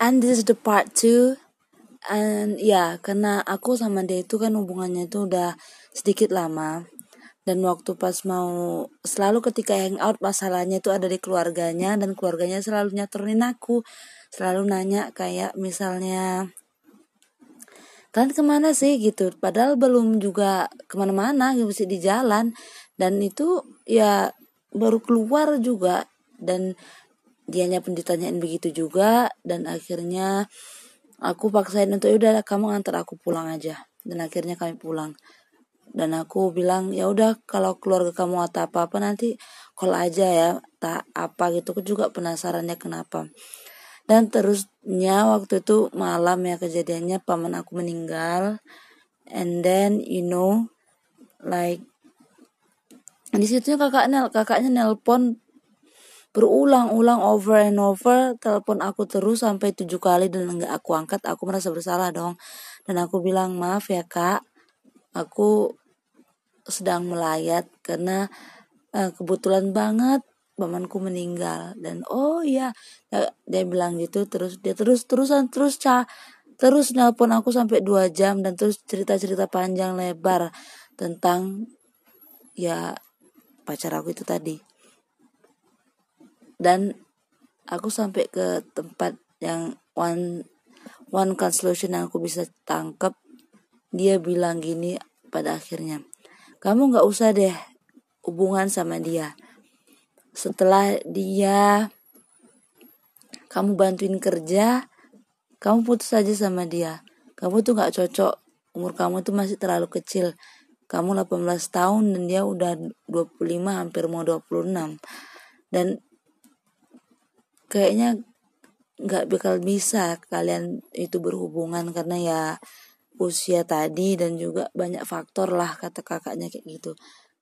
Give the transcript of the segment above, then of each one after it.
and this is the part two. And ya karena aku sama dia itu kan hubungannya itu udah sedikit lama. Dan waktu pas mau selalu ketika hangout masalahnya itu ada di keluarganya. Dan keluarganya selalu nyaturin aku. Selalu nanya kayak misalnya kalian ke mana sih? gitu. Padahal belum juga ke mana-mana gitu sih di jalan. Dan itu ya baru keluar juga. Dan dianya pun ditanyain begitu juga dan akhirnya aku paksain untuk ya udah kamu antar aku pulang aja. Dan akhirnya kami pulang. Dan aku bilang ya udah kalau keluarga kamu atau apa apa nanti call aja ya tak apa gitu. Aku juga penasarannya kenapa. Dan terusnya waktu itu malam ya kejadiannya paman aku meninggal. And then you know like di situ kakak nel kakaknya nelpon berulang-ulang over and over telepon aku terus sampai tujuh kali dan nggak aku angkat aku merasa bersalah dong. Dan aku bilang maaf ya kak. Aku sedang melayat karena uh, kebetulan banget pamanku meninggal. Dan oh iya. Ya, dia bilang gitu terus dia terus terusan terus cah terus nelpon aku sampai dua jam dan terus cerita cerita panjang lebar tentang ya pacar aku itu tadi dan aku sampai ke tempat yang one one conclusion yang aku bisa tangkap dia bilang gini pada akhirnya kamu nggak usah deh hubungan sama dia. Setelah dia kamu bantuin kerja kamu putus aja sama dia. Kamu tuh nggak cocok. Umur kamu tuh masih terlalu kecil. Kamu 18 tahun dan dia udah 25 hampir mau 26 dan kayaknya nggak bakal bisa kalian itu berhubungan karena ya usia tadi dan juga banyak faktor lah kata kakaknya kayak gitu.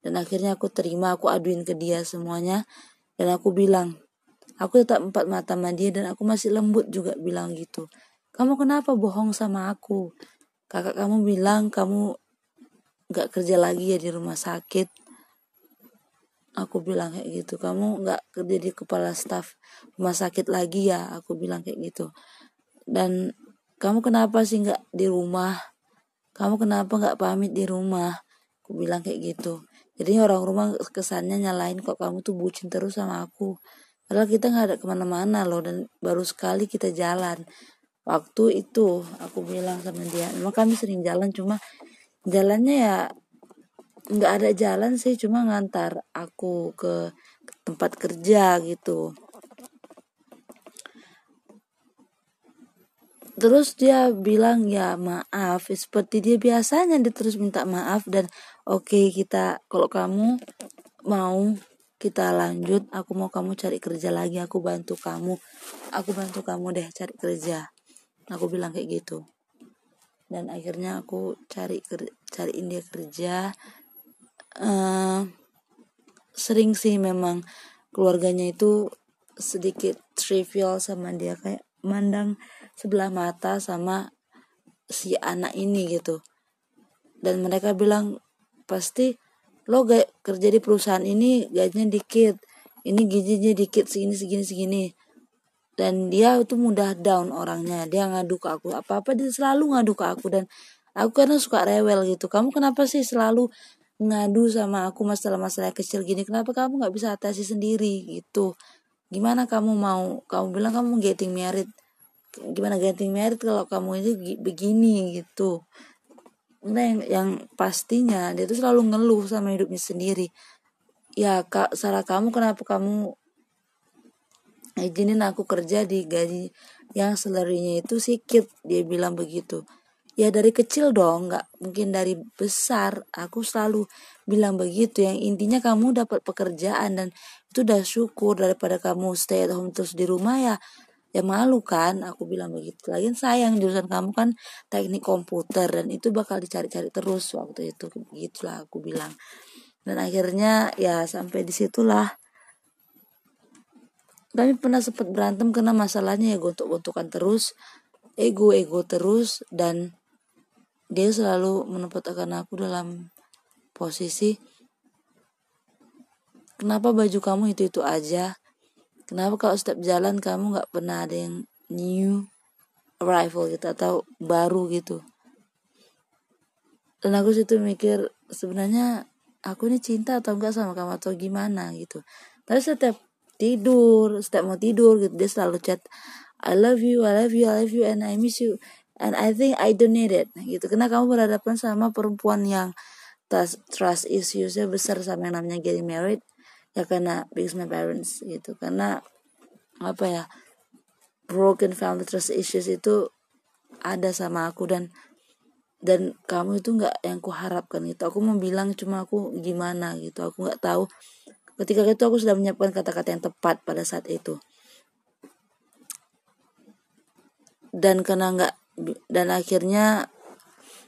Dan akhirnya aku terima aku aduin ke dia semuanya. Dan aku bilang aku tetap empat mata sama dia dan aku masih lembut juga bilang gitu. Kamu kenapa bohong sama aku? Kakak kamu bilang kamu gak kerja lagi ya di rumah sakit aku bilang kayak gitu kamu nggak kerja di kepala staf rumah sakit lagi ya? Aku bilang kayak gitu. Dan kamu kenapa sih nggak di rumah? Kamu kenapa nggak pamit di rumah? Aku bilang kayak gitu. Jadi orang rumah kesannya nyalain kok kamu tuh bucin terus sama aku. Padahal kita nggak ada ke mana-mana loh dan baru sekali kita jalan. Waktu itu aku bilang sama dia memang kami sering jalan cuma jalannya ya nggak ada jalan sih cuma ngantar aku ke tempat kerja gitu. Terus dia bilang ya maaf. Seperti dia biasanya dia terus minta maaf dan oke okay, kita kalau kamu mau kita lanjut. Aku mau kamu cari kerja lagi. Aku bantu kamu. Aku bantu kamu deh cari kerja. Aku bilang kayak gitu. Dan akhirnya aku cari cariin dia kerja uh, sering sih memang keluarganya itu sedikit trivial sama dia kayak mandang sebelah mata sama si anak ini gitu. Dan mereka bilang pasti lo gak kerja di perusahaan ini gajinya dikit. Ini gizinya dikit segini segini segini. Dan dia itu mudah down orangnya. Dia ngadu ke aku apa apa dia selalu ngadu ke aku dan aku karena suka rewel gitu. Kamu kenapa sih selalu ngadu sama aku masalah-masalah kecil gini kenapa kamu nggak bisa atasi sendiri gitu? Gimana kamu mau? Kamu bilang kamu getting married. Gimana ganti merit kalau kamu ini begini gitu? Nah yang, yang pastinya dia tuh selalu ngeluh sama hidupnya sendiri. Ya kak salah kamu kenapa kamu izinin aku kerja di gaji yang salary itu sedikit dia bilang begitu ya dari kecil dong nggak mungkin dari besar. Aku selalu bilang begitu yang intinya kamu dapat pekerjaan dan itu udah syukur daripada kamu stay at home terus di rumah ya ya malu kan? Aku bilang begitu. Lagi sayang jurusan kamu kan teknik komputer dan itu bakal dicari-cari terus waktu itu. Begitulah aku bilang. Dan akhirnya ya sampai di situlah kami pernah sempat berantem karena masalahnya ya gontok-gontokan terus ego ego terus dan dia selalu menempatkan aku dalam posisi kenapa baju kamu itu itu aja? Kenapa kalau setiap jalan kamu nggak pernah ada yang new? arrival gitu atau baru gitu? Dan aku situ mikir sebenarnya aku ini cinta atau enggak sama kamu atau gimana gitu? Tapi setiap tidur setiap mau tidur gitu dia selalu chat I love you I love you I love you and I miss you and I think I don't need it gitu. Karena kamu berhadapan sama perempuan yang trust, trust issuesnya besar sama yang namanya getting married ya karena because my parents gitu. Karena apa ya broken family trust issues itu ada sama aku dan dan kamu itu nggak yang kuharapkan gitu. Aku mau bilang cuma aku gimana gitu. Aku nggak tahu. Ketika itu aku sudah menyiapkan kata-kata yang tepat pada saat itu. Dan karena nggak dan akhirnya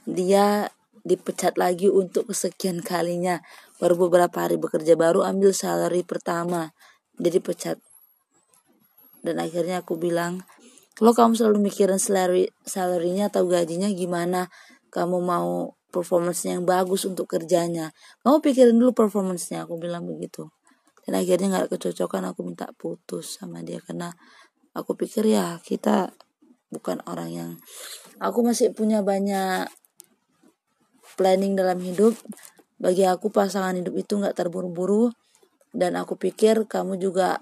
dia dipecat lagi untuk kesekian kalinya. Baru beberapa hari bekerja baru ambil salary pertama dia dipecat. Dan akhirnya aku bilang kalau kamu selalu mikirin salary salarynya atau gajinya gimana? Kamu mau performance yang bagus untuk kerjanya. Kamu pikirin dulu performance-nya. Aku bilang begitu. Dan akhirnya nggak kecocokan aku minta putus sama dia. Karena aku pikir ya kita bukan orang yang aku masih punya banyak planning dalam hidup. Bagi aku pasangan hidup itu nggak terburu-buru. Dan aku pikir kamu juga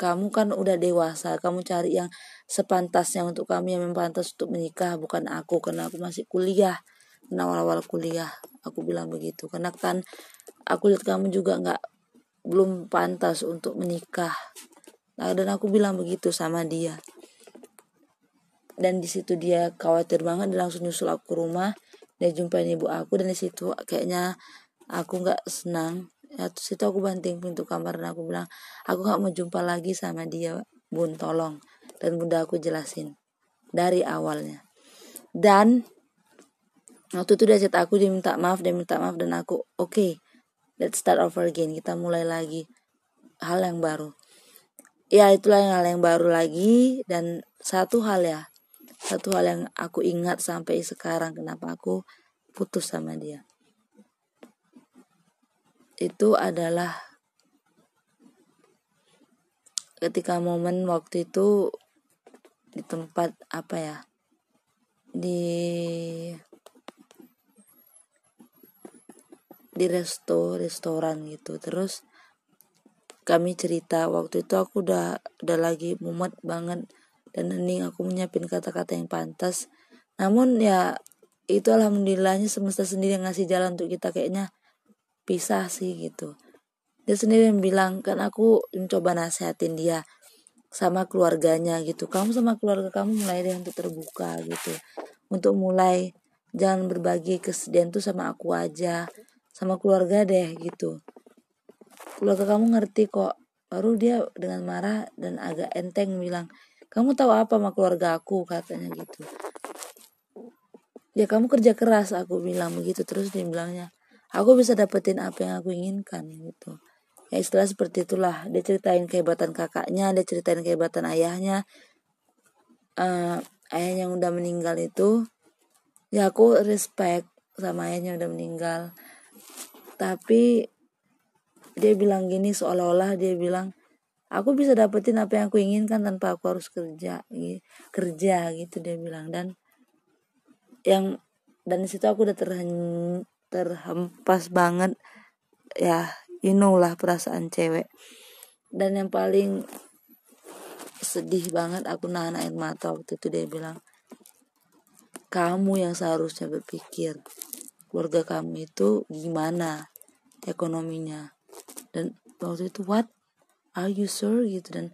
kamu kan udah dewasa. Kamu cari yang sepantasnya untuk kami yang mempantas untuk menikah. Bukan aku karena aku masih kuliah. Karena awal-awal kuliah aku bilang begitu. Karena kan aku lihat kamu juga nggak belum pantas untuk menikah. Nah, dan aku bilang begitu sama dia dan di situ dia khawatir banget dia langsung nyusul aku ke rumah. Dia jumpain ibu aku dan di situ kayaknya aku nggak senang. Ya terus itu aku banting pintu kamar dan aku bilang aku nggak mau jumpa lagi sama dia bun tolong. Dan bunda aku jelasin dari awalnya. Dan waktu itu dia chat aku dia minta maaf dia minta maaf dan aku oke okay, let's start over again. Kita mulai lagi hal yang baru. Ya itulah yang hal yang baru lagi dan satu hal ya satu hal yang aku ingat sampai sekarang kenapa aku putus sama dia. Itu adalah ketika momen waktu itu di tempat apa ya di di resto restoran gitu. Terus kami cerita waktu itu aku udah udah lagi mumet banget dan hening aku menyiapin kata-kata yang pantas. Namun ya itu alhamdulillahnya semesta sendiri yang ngasih jalan untuk kita kayaknya pisah sih gitu. Dia sendiri yang bilang kan aku mencoba nasihatin dia sama keluarganya gitu. Kamu sama keluarga kamu mulai deh untuk terbuka gitu. Untuk mulai jangan berbagi kesedihan tuh sama aku aja sama keluarga deh gitu. Keluarga kamu ngerti kok. Baru dia dengan marah dan agak enteng bilang kamu tahu apa sama keluarga aku katanya gitu. Ya kamu kerja keras aku bilang begitu. Terus dia bilangnya aku bisa dapetin apa yang aku inginkan gitu. Ya istilah seperti itulah. Dia ceritain kehebatan kakaknya dia ceritain kehebatan ayahnya. Uh, ayahnya yang udah meninggal itu ya aku respect sama ayahnya udah meninggal. Tapi dia bilang gini seolah-olah dia bilang aku bisa dapetin apa yang aku inginkan tanpa aku harus kerja kerja gitu dia bilang. Dan yang dan situ aku udah terhen, terhempas banget. Ya you know lah perasaan cewek. Dan yang paling sedih banget aku nahan air mata waktu itu dia bilang kamu yang seharusnya berpikir keluarga kamu itu gimana ekonominya? Dan waktu itu what are you sure? Gitu. Dan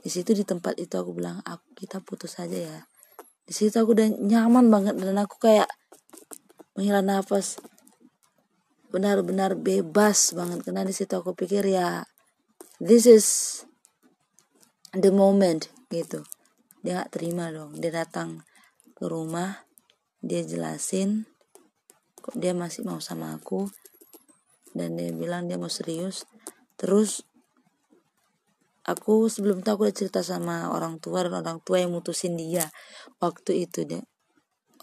di situ di tempat itu aku bilang aku kita putus aja ya. Di situ aku udah nyaman banget dan aku kayak menghela nafas. Benar-benar bebas banget. Karena di situ aku pikir ya this is the moment gitu. Dia nggak terima dong. Dia datang ke rumah dia jelasin kok dia masih mau sama aku? Dan dia bilang dia mau serius. Terus aku sebelum itu aku udah cerita sama orang tua dan orang tua yang mutusin dia. Waktu itu deh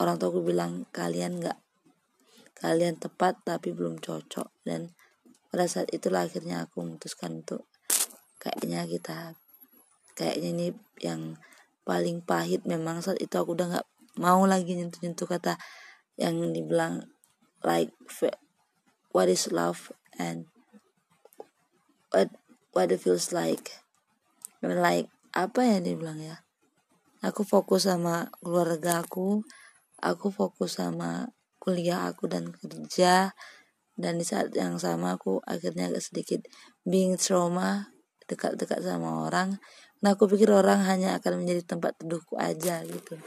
orang tua aku bilang kalian nggak kalian tepat tapi belum cocok. Dan pada saat itulah akhirnya aku memutuskan untuk kayaknya kita kayaknya ini yang paling pahit. Memang saat itu aku udah nggak mau lagi nyentuh-nyentuh kata yang dibilang like what is love and what what it feels like like apa ya dibilang ya? Aku fokus sama keluarga aku aku fokus sama kuliah aku dan kerja dan di saat yang sama aku akhirnya agak sedikit being trauma dekat-dekat sama orang. Nah aku pikir orang hanya akan menjadi tempat teduhku aja gitu.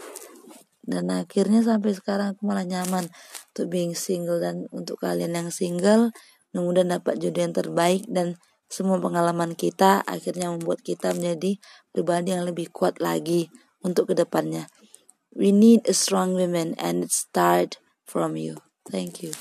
Dan akhirnya sampai sekarang aku malah nyaman untuk being single dan untuk kalian yang single mudah dapat jodoh yang terbaik dan semua pengalaman kita akhirnya membuat kita menjadi pribadi yang lebih kuat lagi untuk ke depannya. We need a strong woman and it start from you. Thank you.